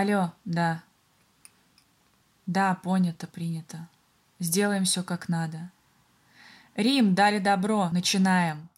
Алло, да. Да, понято, принято. Сделаем все как надо. Рим, дали добро, начинаем.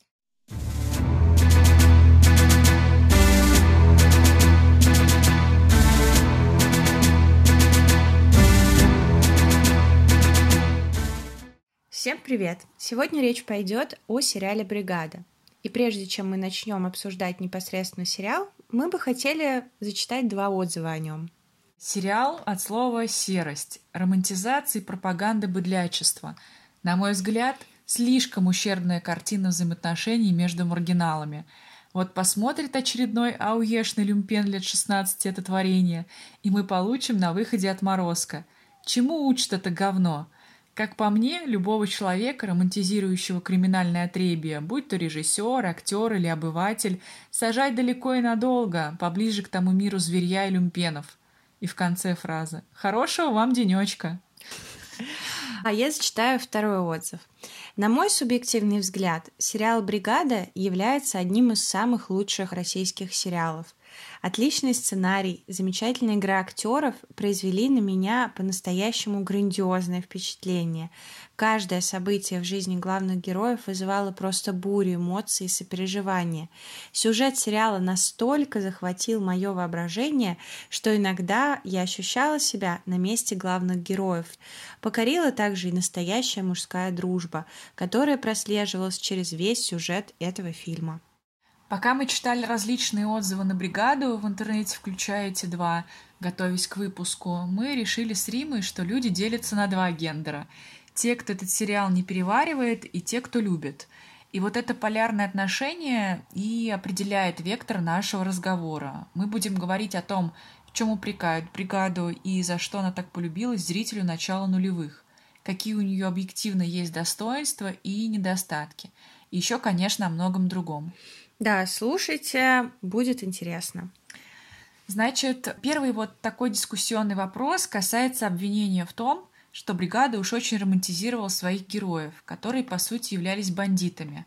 Всем привет! Сегодня речь пойдет о сериале «Бригада». И прежде чем мы начнем обсуждать непосредственно сериал, мы бы хотели зачитать два отзыва о нем. Сериал от слова «серость», романтизация и пропаганда быдлячества. На мой взгляд, слишком ущербная картина взаимоотношений между маргиналами. Вот посмотрит очередной ауешный люмпен лет 16 это творение, и мы получим на выходе отморозка. Чему учит это говно? Как по мне, любого человека, романтизирующего криминальное отребье, будь то режиссер, актер или обыватель, сажать далеко и надолго, поближе к тому миру зверья и люмпенов. И в конце фраза «Хорошего вам денечка!» А я зачитаю второй отзыв. На мой субъективный взгляд, сериал «Бригада» является одним из самых лучших российских сериалов. Отличный сценарий, замечательная игра актеров произвели на меня по-настоящему грандиозное впечатление. Каждое событие в жизни главных героев вызывало просто бурю эмоций и сопереживания. Сюжет сериала настолько захватил мое воображение, что иногда я ощущала себя на месте главных героев. Покорила также и настоящая мужская дружба, которая прослеживалась через весь сюжет этого фильма. Пока мы читали различные отзывы на бригаду в интернете, включая эти два, готовясь к выпуску, мы решили с Римой, что люди делятся на два гендера. Те, кто этот сериал не переваривает, и те, кто любит. И вот это полярное отношение и определяет вектор нашего разговора. Мы будем говорить о том, в чем упрекают бригаду и за что она так полюбилась зрителю начала нулевых, какие у нее объективно есть достоинства и недостатки. И еще, конечно, о многом другом. Да, слушайте, будет интересно. Значит, первый вот такой дискуссионный вопрос касается обвинения в том, что бригада уж очень романтизировала своих героев, которые, по сути, являлись бандитами.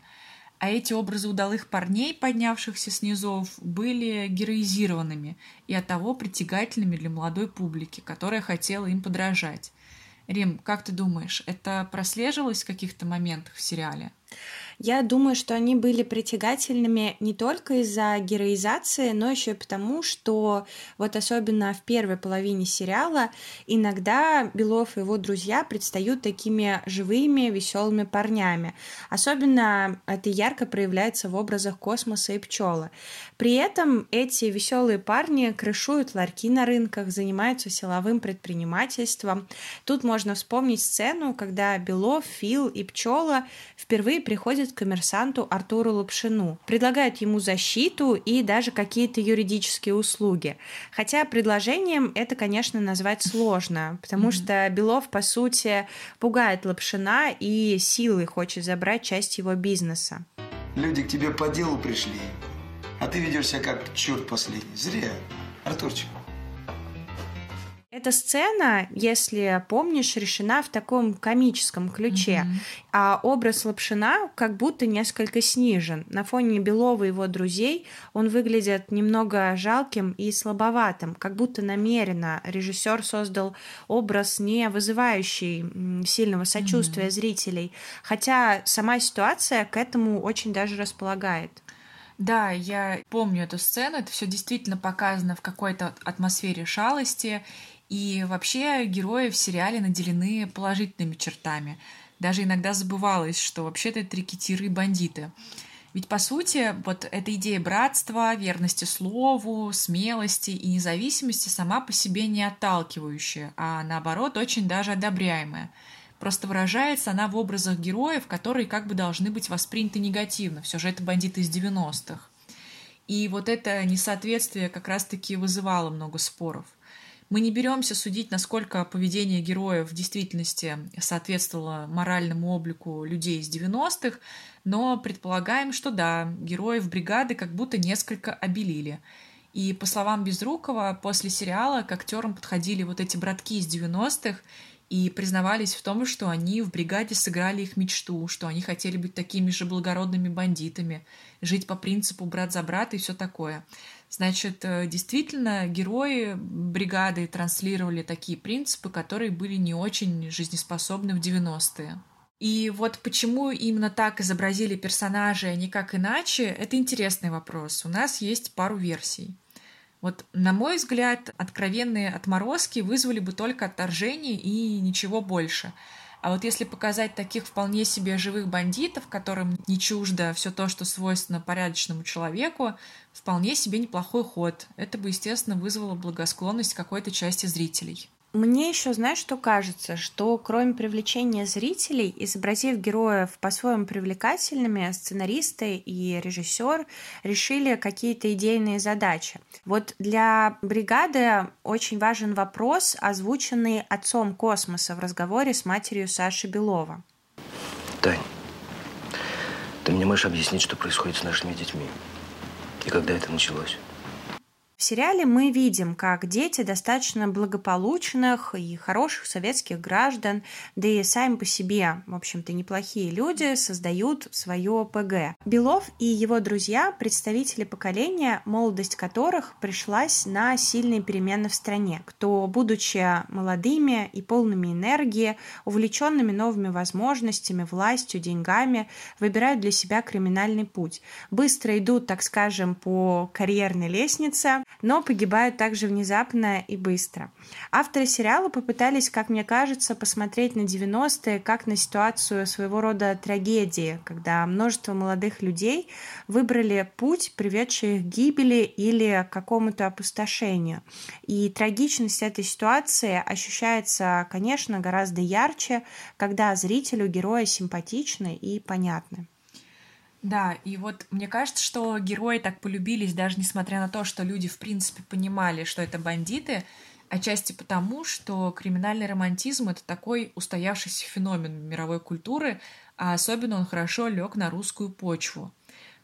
А эти образы удалых парней, поднявшихся с низов, были героизированными и оттого притягательными для молодой публики, которая хотела им подражать. Рим, как ты думаешь, это прослеживалось в каких-то моментах в сериале? Я думаю, что они были притягательными не только из-за героизации, но еще и потому, что вот особенно в первой половине сериала иногда Белов и его друзья предстают такими живыми, веселыми парнями. Особенно это ярко проявляется в образах космоса и пчелы. При этом эти веселые парни крышуют ларьки на рынках, занимаются силовым предпринимательством. Тут можно вспомнить сцену, когда Белов, Фил и пчела впервые приходят приходит к коммерсанту Артуру Лапшину, предлагают ему защиту и даже какие-то юридические услуги. Хотя предложением это, конечно, назвать сложно, потому mm-hmm. что Белов, по сути, пугает Лапшина и силой хочет забрать часть его бизнеса. Люди к тебе по делу пришли, а ты ведешь себя как черт последний. Зря, Артурчик. Эта сцена, если помнишь, решена в таком комическом ключе, mm-hmm. а образ Лапшина как будто несколько снижен. На фоне Белова и его друзей он выглядит немного жалким и слабоватым, как будто намеренно режиссер создал образ, не вызывающий сильного сочувствия mm-hmm. зрителей, хотя сама ситуация к этому очень даже располагает. Да, я помню эту сцену, это все действительно показано в какой-то атмосфере шалости, и вообще герои в сериале наделены положительными чертами. Даже иногда забывалось, что вообще-то это рекетиры и бандиты. Ведь, по сути, вот эта идея братства, верности слову, смелости и независимости сама по себе не отталкивающая, а наоборот очень даже одобряемая. Просто выражается она в образах героев, которые как бы должны быть восприняты негативно. Все же это бандиты из 90-х. И вот это несоответствие как раз-таки вызывало много споров. Мы не беремся судить, насколько поведение героев в действительности соответствовало моральному облику людей из 90-х, но предполагаем, что да, героев бригады как будто несколько обелили. И по словам Безрукова, после сериала к актерам подходили вот эти братки из 90-х, и признавались в том, что они в бригаде сыграли их мечту, что они хотели быть такими же благородными бандитами, жить по принципу брат за брата и все такое. Значит, э, действительно, герои бригады транслировали такие принципы, которые были не очень жизнеспособны в 90-е. И вот почему именно так изобразили персонажей, а не как иначе, это интересный вопрос. У нас есть пару версий. Вот, на мой взгляд, откровенные отморозки вызвали бы только отторжение и ничего больше. А вот если показать таких вполне себе живых бандитов, которым не чуждо все то, что свойственно порядочному человеку, вполне себе неплохой ход. Это бы, естественно, вызвало благосклонность какой-то части зрителей. Мне еще, знаешь, что кажется, что кроме привлечения зрителей, изобразив героев по-своему привлекательными, сценаристы и режиссер решили какие-то идейные задачи. Вот для бригады очень важен вопрос, озвученный отцом космоса в разговоре с матерью Саши Белова. Тань, ты мне можешь объяснить, что происходит с нашими детьми? И когда это началось? В сериале мы видим, как дети достаточно благополучных и хороших советских граждан, да и сами по себе, в общем-то, неплохие люди, создают свое ПГ. Белов и его друзья – представители поколения, молодость которых пришлась на сильные перемены в стране, кто, будучи молодыми и полными энергии, увлеченными новыми возможностями, властью, деньгами, выбирают для себя криминальный путь. Быстро идут, так скажем, по карьерной лестнице, но погибают также внезапно и быстро. Авторы сериала попытались, как мне кажется, посмотреть на 90-е как на ситуацию своего рода трагедии, когда множество молодых людей выбрали путь, приведший их к гибели или к какому-то опустошению. И трагичность этой ситуации ощущается, конечно, гораздо ярче, когда зрителю героя симпатичны и понятны. Да, и вот мне кажется, что герои так полюбились, даже несмотря на то, что люди, в принципе, понимали, что это бандиты, отчасти потому, что криминальный романтизм — это такой устоявшийся феномен мировой культуры, а особенно он хорошо лег на русскую почву.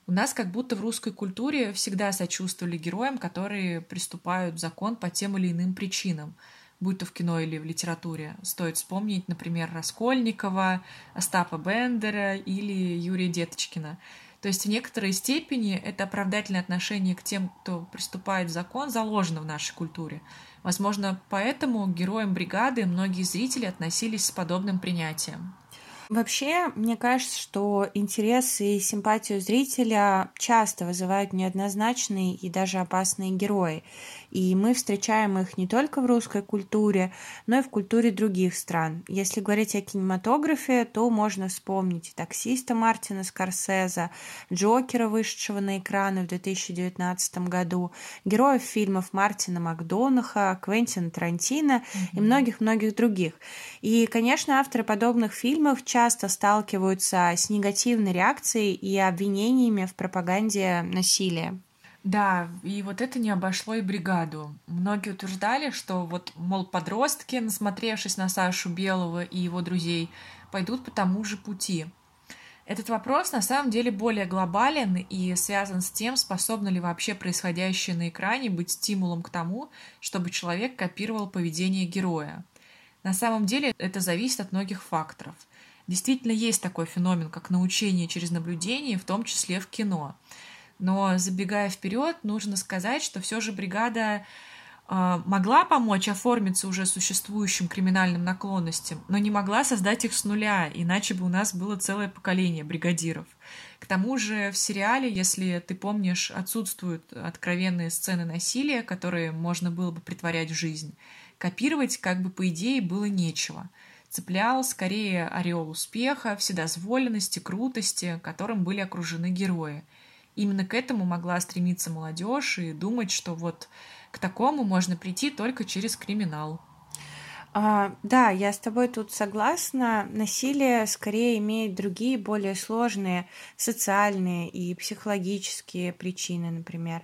У нас как будто в русской культуре всегда сочувствовали героям, которые приступают в закон по тем или иным причинам — будь то в кино или в литературе. Стоит вспомнить, например, Раскольникова, Остапа Бендера или Юрия Деточкина. То есть в некоторой степени это оправдательное отношение к тем, кто приступает в закон, заложено в нашей культуре. Возможно, поэтому к героям бригады многие зрители относились с подобным принятием. Вообще, мне кажется, что интерес и симпатию зрителя часто вызывают неоднозначные и даже опасные герои. И мы встречаем их не только в русской культуре, но и в культуре других стран. Если говорить о кинематографе, то можно вспомнить таксиста Мартина Скорсезе, Джокера, вышедшего на экраны в 2019 году, героев фильмов Мартина Макдонаха, Квентина Тарантино mm-hmm. и многих-многих других. И, конечно, авторы подобных фильмов часто часто сталкиваются с негативной реакцией и обвинениями в пропаганде насилия. Да, и вот это не обошло и бригаду. Многие утверждали, что вот, мол, подростки, насмотревшись на Сашу Белого и его друзей, пойдут по тому же пути. Этот вопрос на самом деле более глобален и связан с тем, способно ли вообще происходящее на экране быть стимулом к тому, чтобы человек копировал поведение героя. На самом деле это зависит от многих факторов – Действительно есть такой феномен, как научение через наблюдение, в том числе в кино. Но забегая вперед, нужно сказать, что все же бригада э, могла помочь оформиться уже существующим криминальным наклонностям, но не могла создать их с нуля, иначе бы у нас было целое поколение бригадиров. К тому же в сериале, если ты помнишь, отсутствуют откровенные сцены насилия, которые можно было бы притворять в жизнь. Копировать, как бы по идее, было нечего – цеплял скорее ореол успеха, вседозволенности, крутости, которым были окружены герои. Именно к этому могла стремиться молодежь и думать, что вот к такому можно прийти только через криминал. А, да, я с тобой тут согласна. Насилие скорее имеет другие, более сложные социальные и психологические причины, например.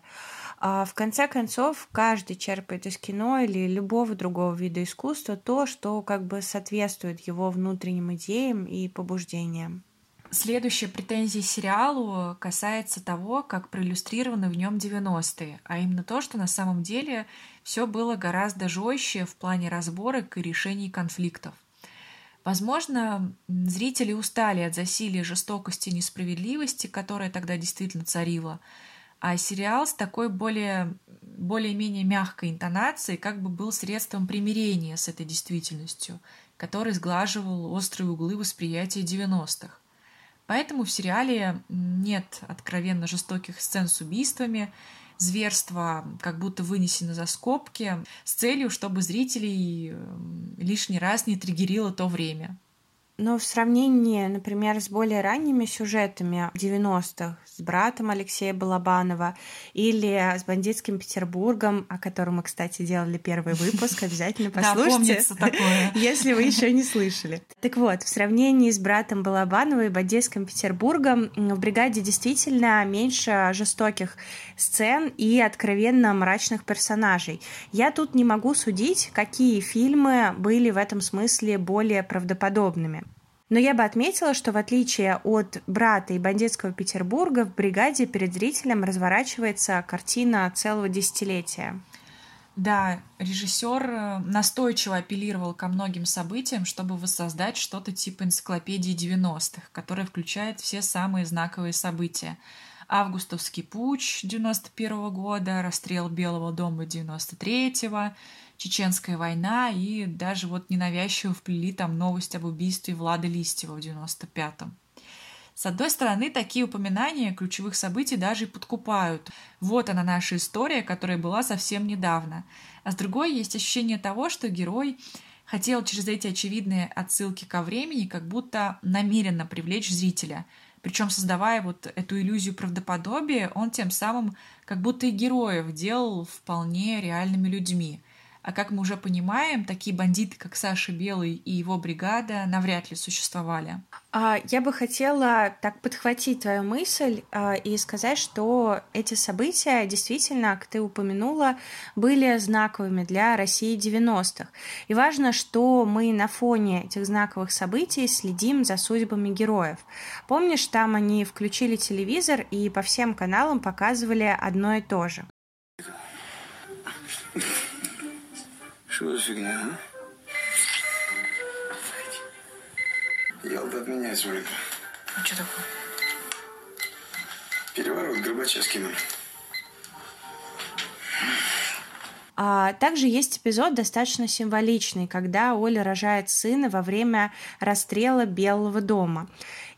А в конце концов, каждый черпает из кино или любого другого вида искусства то, что как бы соответствует его внутренним идеям и побуждениям. Следующая претензия сериалу касается того, как проиллюстрированы в нем 90-е, а именно то, что на самом деле все было гораздо жестче в плане разборок и решений конфликтов. Возможно, зрители устали от засилия жестокости и несправедливости, которая тогда действительно царила, а сериал с такой более, более-менее мягкой интонацией как бы был средством примирения с этой действительностью, который сглаживал острые углы восприятия 90-х. Поэтому в сериале нет откровенно жестоких сцен с убийствами, зверства как будто вынесены за скобки с целью, чтобы зрителей лишний раз не триггерило то время. Но в сравнении, например, с более ранними сюжетами 90-х, с братом Алексея Балабанова или с бандитским Петербургом, о котором мы, кстати, делали первый выпуск, обязательно послушайте, если вы еще не слышали. Так вот, в сравнении с братом Балабанова и бандитским Петербургом в бригаде действительно меньше жестоких сцен и откровенно мрачных персонажей. Я тут не могу судить, какие фильмы были в этом смысле более правдоподобными. Но я бы отметила, что в отличие от «Брата» и «Бандитского Петербурга» в «Бригаде» перед зрителем разворачивается картина целого десятилетия. Да, режиссер э, настойчиво апеллировал ко многим событиям, чтобы воссоздать что-то типа энциклопедии 90-х, которая включает все самые знаковые события. Августовский путь 91 -го года, расстрел Белого дома 93-го, Чеченская война и даже вот ненавязчиво вплели там новость об убийстве Влада Листьева в 95-м. С одной стороны, такие упоминания ключевых событий даже и подкупают. Вот она наша история, которая была совсем недавно. А с другой есть ощущение того, что герой хотел через эти очевидные отсылки ко времени как будто намеренно привлечь зрителя. Причем создавая вот эту иллюзию правдоподобия, он тем самым как будто и героев делал вполне реальными людьми. А как мы уже понимаем, такие бандиты, как Саша Белый и его бригада, навряд ли существовали. А, я бы хотела так подхватить твою мысль а, и сказать, что эти события действительно, как ты упомянула, были знаковыми для России 90-х. И важно, что мы на фоне этих знаковых событий следим за судьбами героев. Помнишь, там они включили телевизор и по всем каналам показывали одно и то же. Что за фигня, а? Ялта отменяется, Улика. А что такое? Переворот Горбача скинули. А также есть эпизод достаточно символичный, когда Оля рожает сына во время расстрела Белого дома.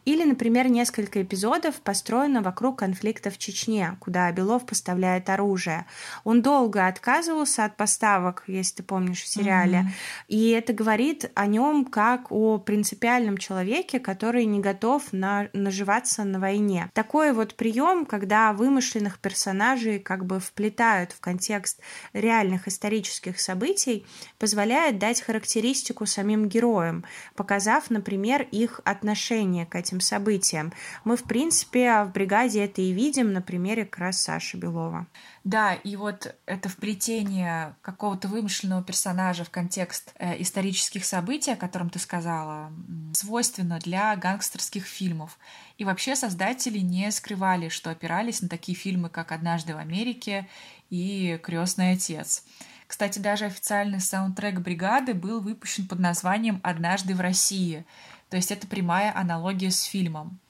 Или, например, несколько эпизодов построено вокруг конфликта в Чечне, куда Белов поставляет оружие. Он долго отказывался от поставок, если ты помнишь, в сериале. Mm-hmm. И это говорит о нем как о принципиальном человеке, который не готов на, наживаться на войне. Такой вот прием, когда вымышленных персонажей как бы вплетают в контекст реальных исторических событий, позволяет дать характеристику самим героям, показав, например, их отношение к этим этим событиям. Мы, в принципе, в бригаде это и видим на примере как раз Саши Белова. Да, и вот это вплетение какого-то вымышленного персонажа в контекст э, исторических событий, о котором ты сказала, свойственно для гангстерских фильмов. И вообще создатели не скрывали, что опирались на такие фильмы, как «Однажды в Америке» и «Крестный отец». Кстати, даже официальный саундтрек бригады был выпущен под названием «Однажды в России», то есть это прямая аналогия с фильмом.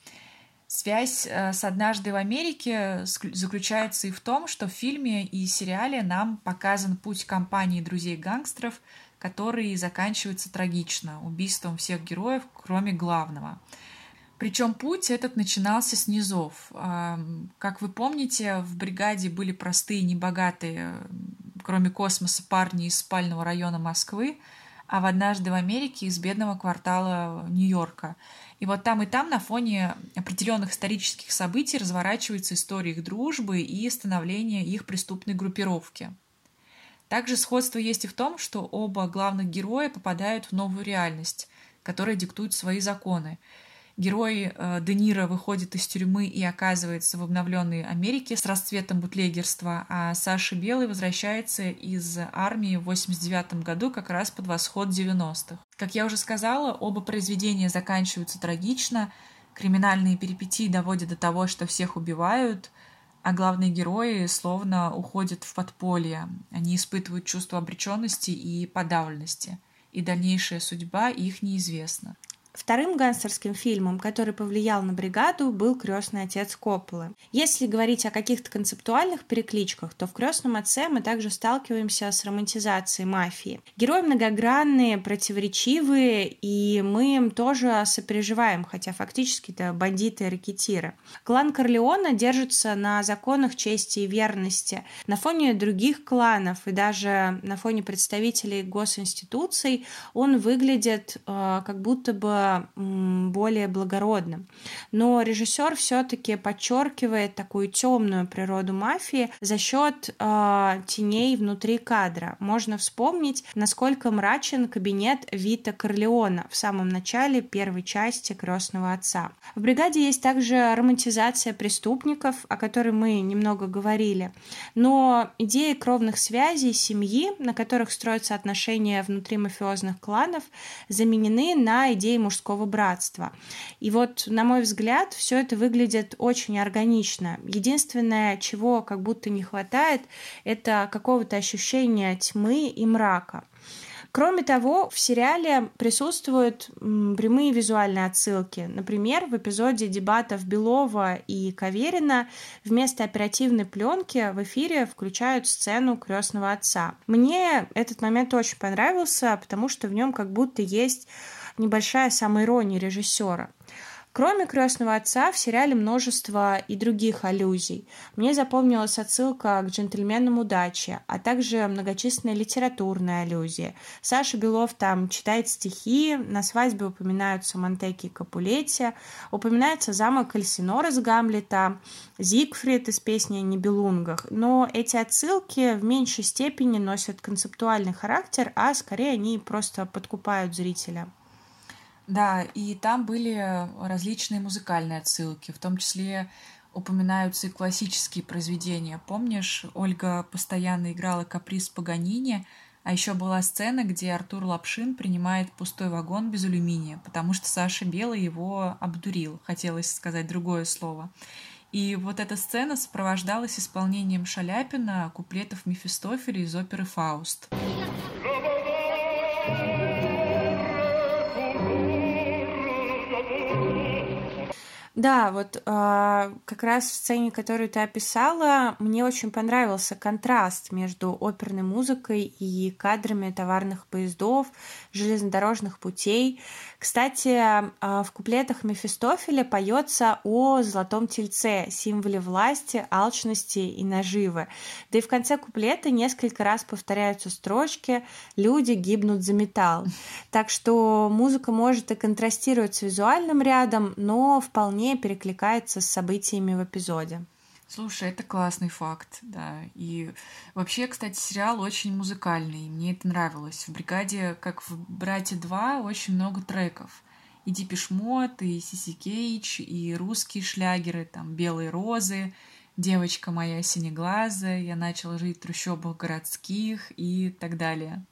Связь э, с «Однажды в Америке» заключается и в том, что в фильме и сериале нам показан путь компании друзей-гангстеров, который заканчивается трагично, убийством всех героев, кроме главного. Причем путь этот начинался с низов. Как вы помните, в бригаде были простые, небогатые, кроме космоса, парни из спального района Москвы, а в «Однажды в Америке» из бедного квартала Нью-Йорка. И вот там и там на фоне определенных исторических событий разворачивается история их дружбы и становления их преступной группировки. Также сходство есть и в том, что оба главных героя попадают в новую реальность, которая диктует свои законы – Герой э, Де Ниро выходит из тюрьмы и оказывается в обновленной Америке с расцветом бутлегерства, а Саша Белый возвращается из армии в 89 году как раз под восход 90-х. Как я уже сказала, оба произведения заканчиваются трагично, криминальные перипетии доводят до того, что всех убивают, а главные герои словно уходят в подполье. Они испытывают чувство обреченности и подавленности. и дальнейшая судьба их неизвестна. Вторым гангстерским фильмом, который повлиял на бригаду, был Крестный отец Копполы. Если говорить о каких-то концептуальных перекличках, то в Крестном отце мы также сталкиваемся с романтизацией мафии. Герои многогранные, противоречивые, и мы им тоже сопереживаем, хотя фактически это бандиты и ракетиры. Клан Корлеона держится на законах чести и верности. На фоне других кланов и даже на фоне представителей госинституций он выглядит э, как будто бы более благородным. Но режиссер все-таки подчеркивает такую темную природу мафии за счет э, теней внутри кадра. Можно вспомнить, насколько мрачен кабинет Вита Корлеона в самом начале первой части Крестного отца. В бригаде есть также романтизация преступников, о которой мы немного говорили. Но идеи кровных связей, семьи, на которых строятся отношения внутри мафиозных кланов, заменены на идеи мужского братства. И вот, на мой взгляд, все это выглядит очень органично. Единственное, чего как будто не хватает, это какого-то ощущения тьмы и мрака. Кроме того, в сериале присутствуют прямые визуальные отсылки. Например, в эпизоде дебатов Белова и Каверина вместо оперативной пленки в эфире включают сцену крестного отца. Мне этот момент очень понравился, потому что в нем как будто есть небольшая самоирония режиссера. Кроме «Крестного отца» в сериале множество и других аллюзий. Мне запомнилась отсылка к «Джентльменам удачи», а также многочисленные литературные аллюзии. Саша Белов там читает стихи, на свадьбе упоминаются Монтеки и Капулетти, упоминается замок Эльсинор из Гамлета, Зигфрид из песни о Нибелунгах. Но эти отсылки в меньшей степени носят концептуальный характер, а скорее они просто подкупают зрителя. Да, и там были различные музыкальные отсылки, в том числе упоминаются и классические произведения. Помнишь, Ольга постоянно играла каприз Паганини, а еще была сцена, где Артур Лапшин принимает пустой вагон без алюминия, потому что Саша Белый его обдурил, хотелось сказать другое слово. И вот эта сцена сопровождалась исполнением Шаляпина куплетов Мефистофеля из оперы «Фауст». Да, вот э, как раз в сцене, которую ты описала, мне очень понравился контраст между оперной музыкой и кадрами товарных поездов, железнодорожных путей. Кстати, э, в куплетах Мефистофеля поется о золотом тельце, символе власти, алчности и наживы. Да и в конце куплета несколько раз повторяются строчки «Люди гибнут за металл». Так что музыка может и контрастировать с визуальным рядом, но вполне вполне перекликается с событиями в эпизоде. Слушай, это классный факт, да. И вообще, кстати, сериал очень музыкальный. Мне это нравилось. В «Бригаде», как в «Брате 2», очень много треков. И Дипишмот, и Сиси Кейдж, и русские шлягеры, там «Белые розы», «Девочка моя синеглазая», «Я начала жить в трущобах городских» и так далее.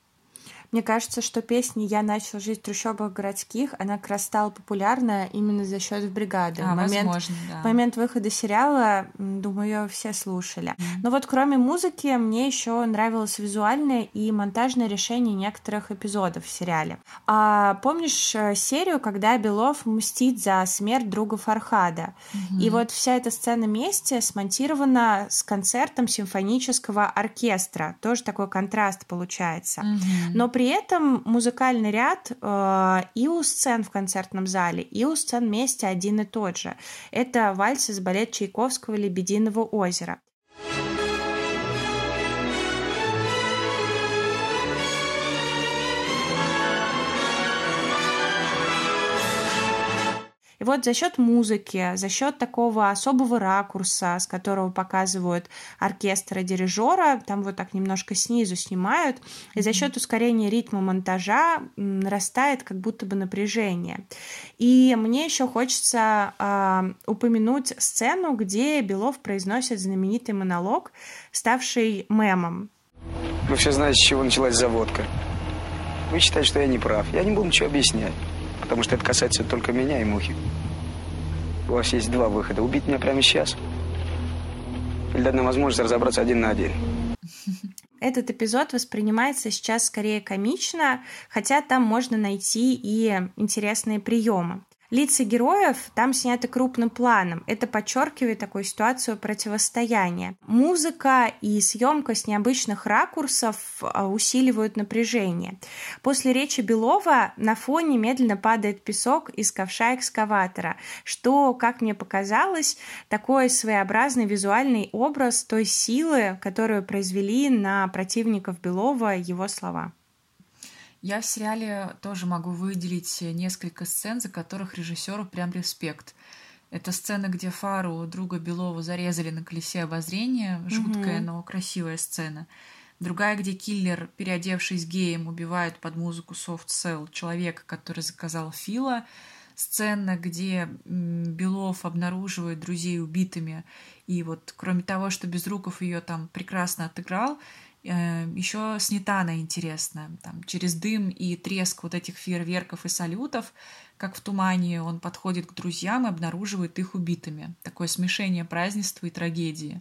Мне кажется, что песня «Я начал жить в трущобах городских», она как раз стала популярна именно за счет бригады. А, момент, возможно, да. Момент выхода сериала, думаю, ее все слушали. Mm-hmm. Но вот кроме музыки, мне еще нравилось визуальное и монтажное решение некоторых эпизодов в сериале. А, помнишь э, серию, когда Белов мстит за смерть друга Фархада? Mm-hmm. И вот вся эта сцена вместе смонтирована с концертом симфонического оркестра. Тоже такой контраст получается. Mm-hmm. Но при этом музыкальный ряд э, и у сцен в концертном зале, и у сцен вместе один и тот же. Это вальс из балет Чайковского «Лебединого озера». И вот за счет музыки, за счет такого особого ракурса, с которого показывают оркестра дирижера, там вот так немножко снизу снимают, и за счет ускорения ритма монтажа нарастает как будто бы напряжение. И мне еще хочется э, упомянуть сцену, где Белов произносит знаменитый монолог, ставший мемом. Вы все знаете, с чего началась заводка. Вы считаете, что я не прав. Я не буду ничего объяснять потому что это касается только меня и Мухи. У вас есть два выхода. Убить меня прямо сейчас или дать нам возможность разобраться один на один. этот эпизод воспринимается сейчас скорее комично, хотя там можно найти и интересные приемы. Лица героев там сняты крупным планом. Это подчеркивает такую ситуацию противостояния. Музыка и съемка с необычных ракурсов а, усиливают напряжение. После речи Белова на фоне медленно падает песок из ковша экскаватора, что, как мне показалось, такой своеобразный визуальный образ той силы, которую произвели на противников Белова его слова. Я в сериале тоже могу выделить несколько сцен, за которых режиссеру прям респект. Это сцена, где Фару друга Белова зарезали на колесе обозрения. Жуткая, mm-hmm. но красивая сцена. Другая, где киллер, переодевшись геем, убивает под музыку Soft Cell человека, который заказал Фила. Сцена, где Белов обнаруживает друзей убитыми. И вот кроме того, что Безруков ее там прекрасно отыграл, еще Снитана интересно. Там, через дым и треск вот этих фейерверков и салютов, как в тумане, он подходит к друзьям и обнаруживает их убитыми. Такое смешение празднества и трагедии.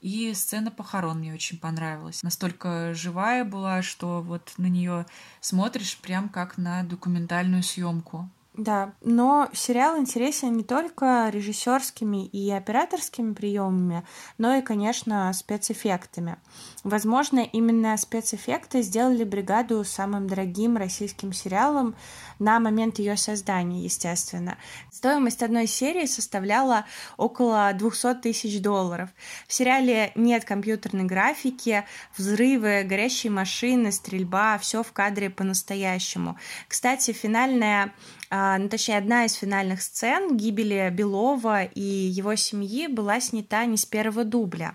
И сцена похорон мне очень понравилась. Настолько живая была, что вот на нее смотришь прям как на документальную съемку. Да, но сериал интересен не только режиссерскими и операторскими приемами, но и, конечно, спецэффектами. Возможно, именно спецэффекты сделали бригаду самым дорогим российским сериалом на момент ее создания, естественно. Стоимость одной серии составляла около 200 тысяч долларов. В сериале нет компьютерной графики, взрывы, горящие машины, стрельба, все в кадре по-настоящему. Кстати, финальная ну, точнее, одна из финальных сцен гибели Белова и его семьи была снята не с первого дубля.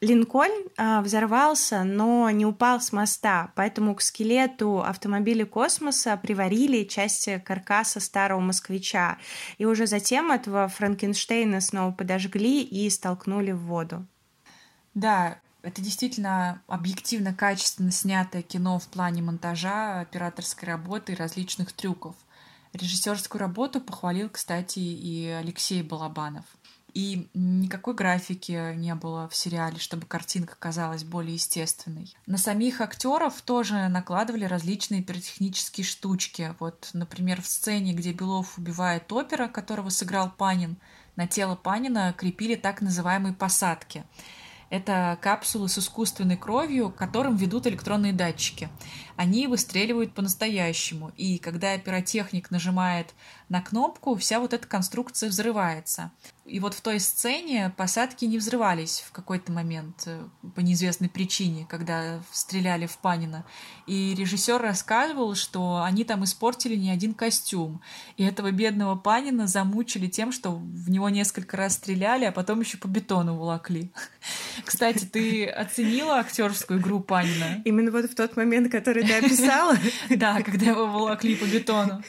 Линкольн э, взорвался, но не упал с моста, поэтому к скелету автомобиля космоса приварили части каркаса старого москвича. И уже затем этого Франкенштейна снова подожгли и столкнули в воду. Да, это действительно объективно качественно снятое кино в плане монтажа, операторской работы и различных трюков. Режиссерскую работу похвалил, кстати, и Алексей Балабанов. И никакой графики не было в сериале, чтобы картинка казалась более естественной. На самих актеров тоже накладывали различные пиротехнические штучки. Вот, например, в сцене, где Белов убивает опера, которого сыграл Панин, на тело Панина крепили так называемые посадки. Это капсулы с искусственной кровью, к которым ведут электронные датчики. Они выстреливают по-настоящему, и когда пиротехник нажимает на кнопку, вся вот эта конструкция взрывается. И вот в той сцене посадки не взрывались в какой-то момент э, по неизвестной причине, когда стреляли в Панина. И режиссер рассказывал, что они там испортили не один костюм. И этого бедного Панина замучили тем, что в него несколько раз стреляли, а потом еще по бетону волокли. Кстати, ты оценила актерскую игру Панина? Именно вот в тот момент, который ты описала? Да, когда его волокли по бетону.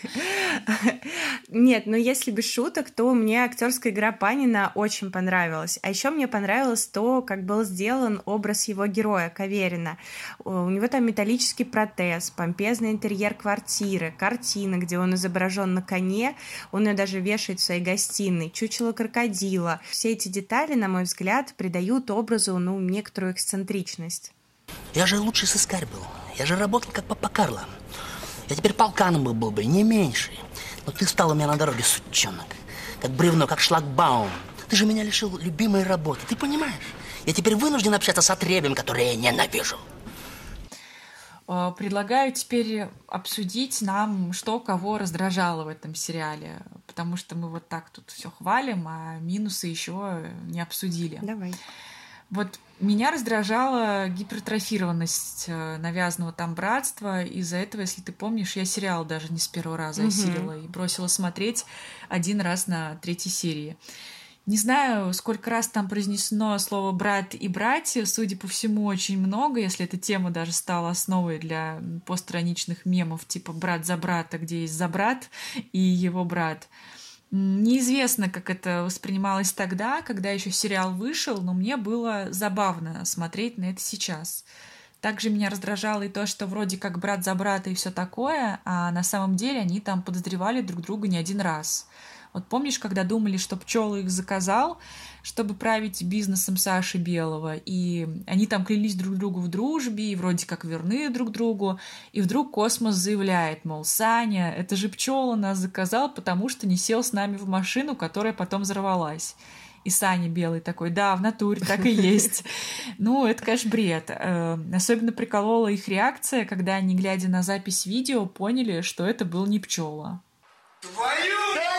Нет, но если без шуток, то мне актерская игра Панина очень понравилась. А еще мне понравилось то, как был сделан образ его героя, Каверина. У него там металлический протез, помпезный интерьер квартиры, картина, где он изображен на коне, он ее даже вешает в своей гостиной, чучело крокодила. Все эти детали, на мой взгляд, придают образу, ну, некоторую эксцентричность. Я же лучший сыскарь был. Я же работал как папа Карло. Я теперь полканом был, был бы, не меньше. Но ты стал у меня на дороге, сучонок. Как бревно, как шлагбаум. Ты же меня лишил любимой работы, ты понимаешь? Я теперь вынужден общаться с отребием, который я ненавижу. Э, предлагаю теперь обсудить нам, что кого раздражало в этом сериале, потому что мы вот так тут все хвалим, а минусы еще не обсудили. Давай. Вот меня раздражала гипертрофированность э, навязанного там братства. Из-за этого, если ты помнишь, я сериал даже не с первого раза угу. осилила и бросила смотреть один раз на третьей серии. Не знаю, сколько раз там произнесено слово брат и братья, судя по всему, очень много, если эта тема даже стала основой для постраничных мемов типа брат за брата, где есть за брат и его брат. Неизвестно, как это воспринималось тогда, когда еще сериал вышел, но мне было забавно смотреть на это сейчас. Также меня раздражало и то, что вроде как брат за брата и все такое, а на самом деле они там подозревали друг друга не один раз. Вот помнишь, когда думали, что пчелы их заказал, чтобы править бизнесом Саши Белого, и они там клялись друг другу в дружбе, и вроде как верны друг другу, и вдруг Космос заявляет, мол, Саня, это же пчела нас заказал, потому что не сел с нами в машину, которая потом взорвалась. И Саня Белый такой, да, в натуре так и есть. Ну, это, конечно, бред. Э, особенно приколола их реакция, когда они, глядя на запись видео, поняли, что это был не пчела. Твою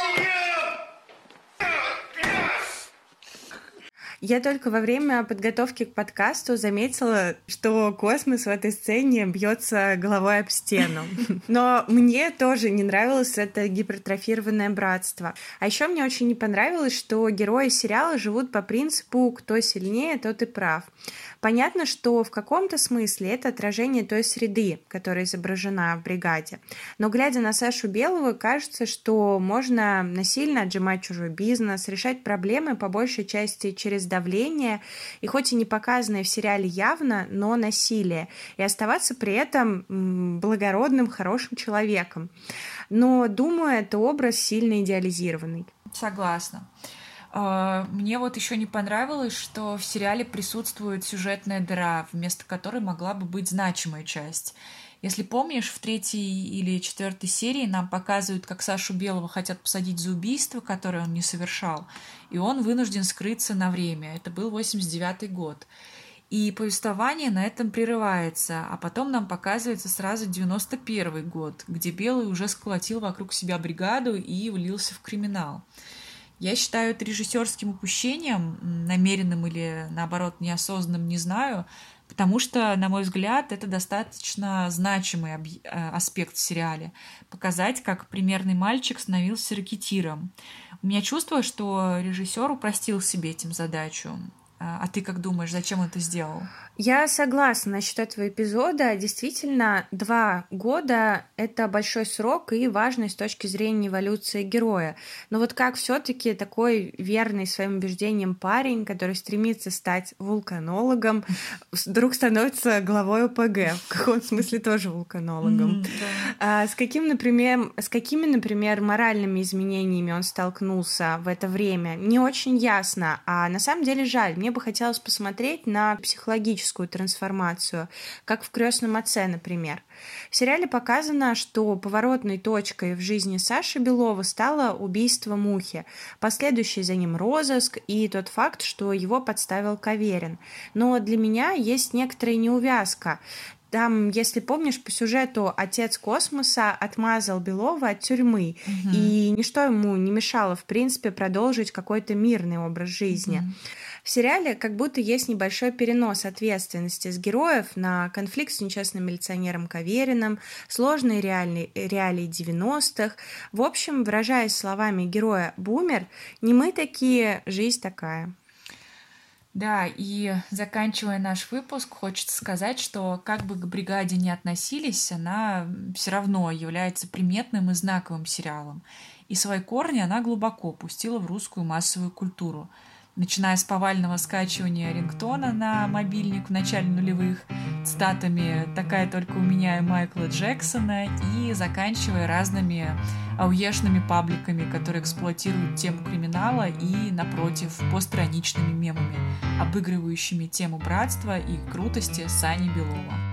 Я только во время подготовки к подкасту заметила, что космос в этой сцене бьется головой об стену. Но мне тоже не нравилось это гипертрофированное братство. А еще мне очень не понравилось, что герои сериала живут по принципу «кто сильнее, тот и прав». Понятно, что в каком-то смысле это отражение той среды, которая изображена в бригаде. Но глядя на Сашу Белого, кажется, что можно насильно отжимать чужой бизнес, решать проблемы по большей части через давление, и хоть и не показанное в сериале явно, но насилие, и оставаться при этом благородным, хорошим человеком. Но, думаю, это образ сильно идеализированный. Согласна. А, мне вот еще не понравилось, что в сериале присутствует сюжетная дыра, вместо которой могла бы быть значимая часть. Если помнишь, в третьей или четвертой серии нам показывают, как Сашу Белого хотят посадить за убийство, которое он не совершал, и он вынужден скрыться на время. Это был 89-й год. И повествование на этом прерывается, а потом нам показывается сразу 91 год, где Белый уже сколотил вокруг себя бригаду и влился в криминал. Я считаю это режиссерским упущением, намеренным или, наоборот, неосознанным, не знаю, потому что, на мой взгляд, это достаточно значимый э, аспект в сериале. Показать, как примерный мальчик становился ракетиром. У меня чувство, что режиссер упростил себе этим задачу. А, а ты как думаешь, зачем он это сделал? Я согласна насчет этого эпизода. Действительно, два года — это большой срок и важный с точки зрения эволюции героя. Но вот как все таки такой верный своим убеждениям парень, который стремится стать вулканологом, вдруг становится главой ОПГ, в каком смысле тоже вулканологом. А с, каким, например, с какими, например, моральными изменениями он столкнулся в это время, не очень ясно. А на самом деле жаль. Мне бы хотелось посмотреть на психологическую трансформацию, как в крестном отце, например. В сериале показано, что поворотной точкой в жизни Саши Белова стало убийство Мухи, последующий за ним розыск и тот факт, что его подставил Каверин. Но для меня есть некоторая неувязка. Там, если помнишь, по сюжету отец космоса отмазал Белова от тюрьмы, угу. и ничто ему не мешало, в принципе, продолжить какой-то мирный образ жизни. Угу. В сериале как будто есть небольшой перенос ответственности с героев на конфликт с нечестным милиционером Кавериным, сложные реальные, реалии 90-х. В общем, выражаясь словами героя «Бумер», не мы такие, жизнь такая. Да, и заканчивая наш выпуск, хочется сказать, что как бы к бригаде не относились, она все равно является приметным и знаковым сериалом. И свои корни она глубоко пустила в русскую массовую культуру – начиная с повального скачивания рингтона на мобильник в начале нулевых, цитатами «Такая только у меня» и Майкла Джексона, и заканчивая разными ауешными пабликами, которые эксплуатируют тему криминала и, напротив, постраничными мемами, обыгрывающими тему братства и крутости Сани Белова.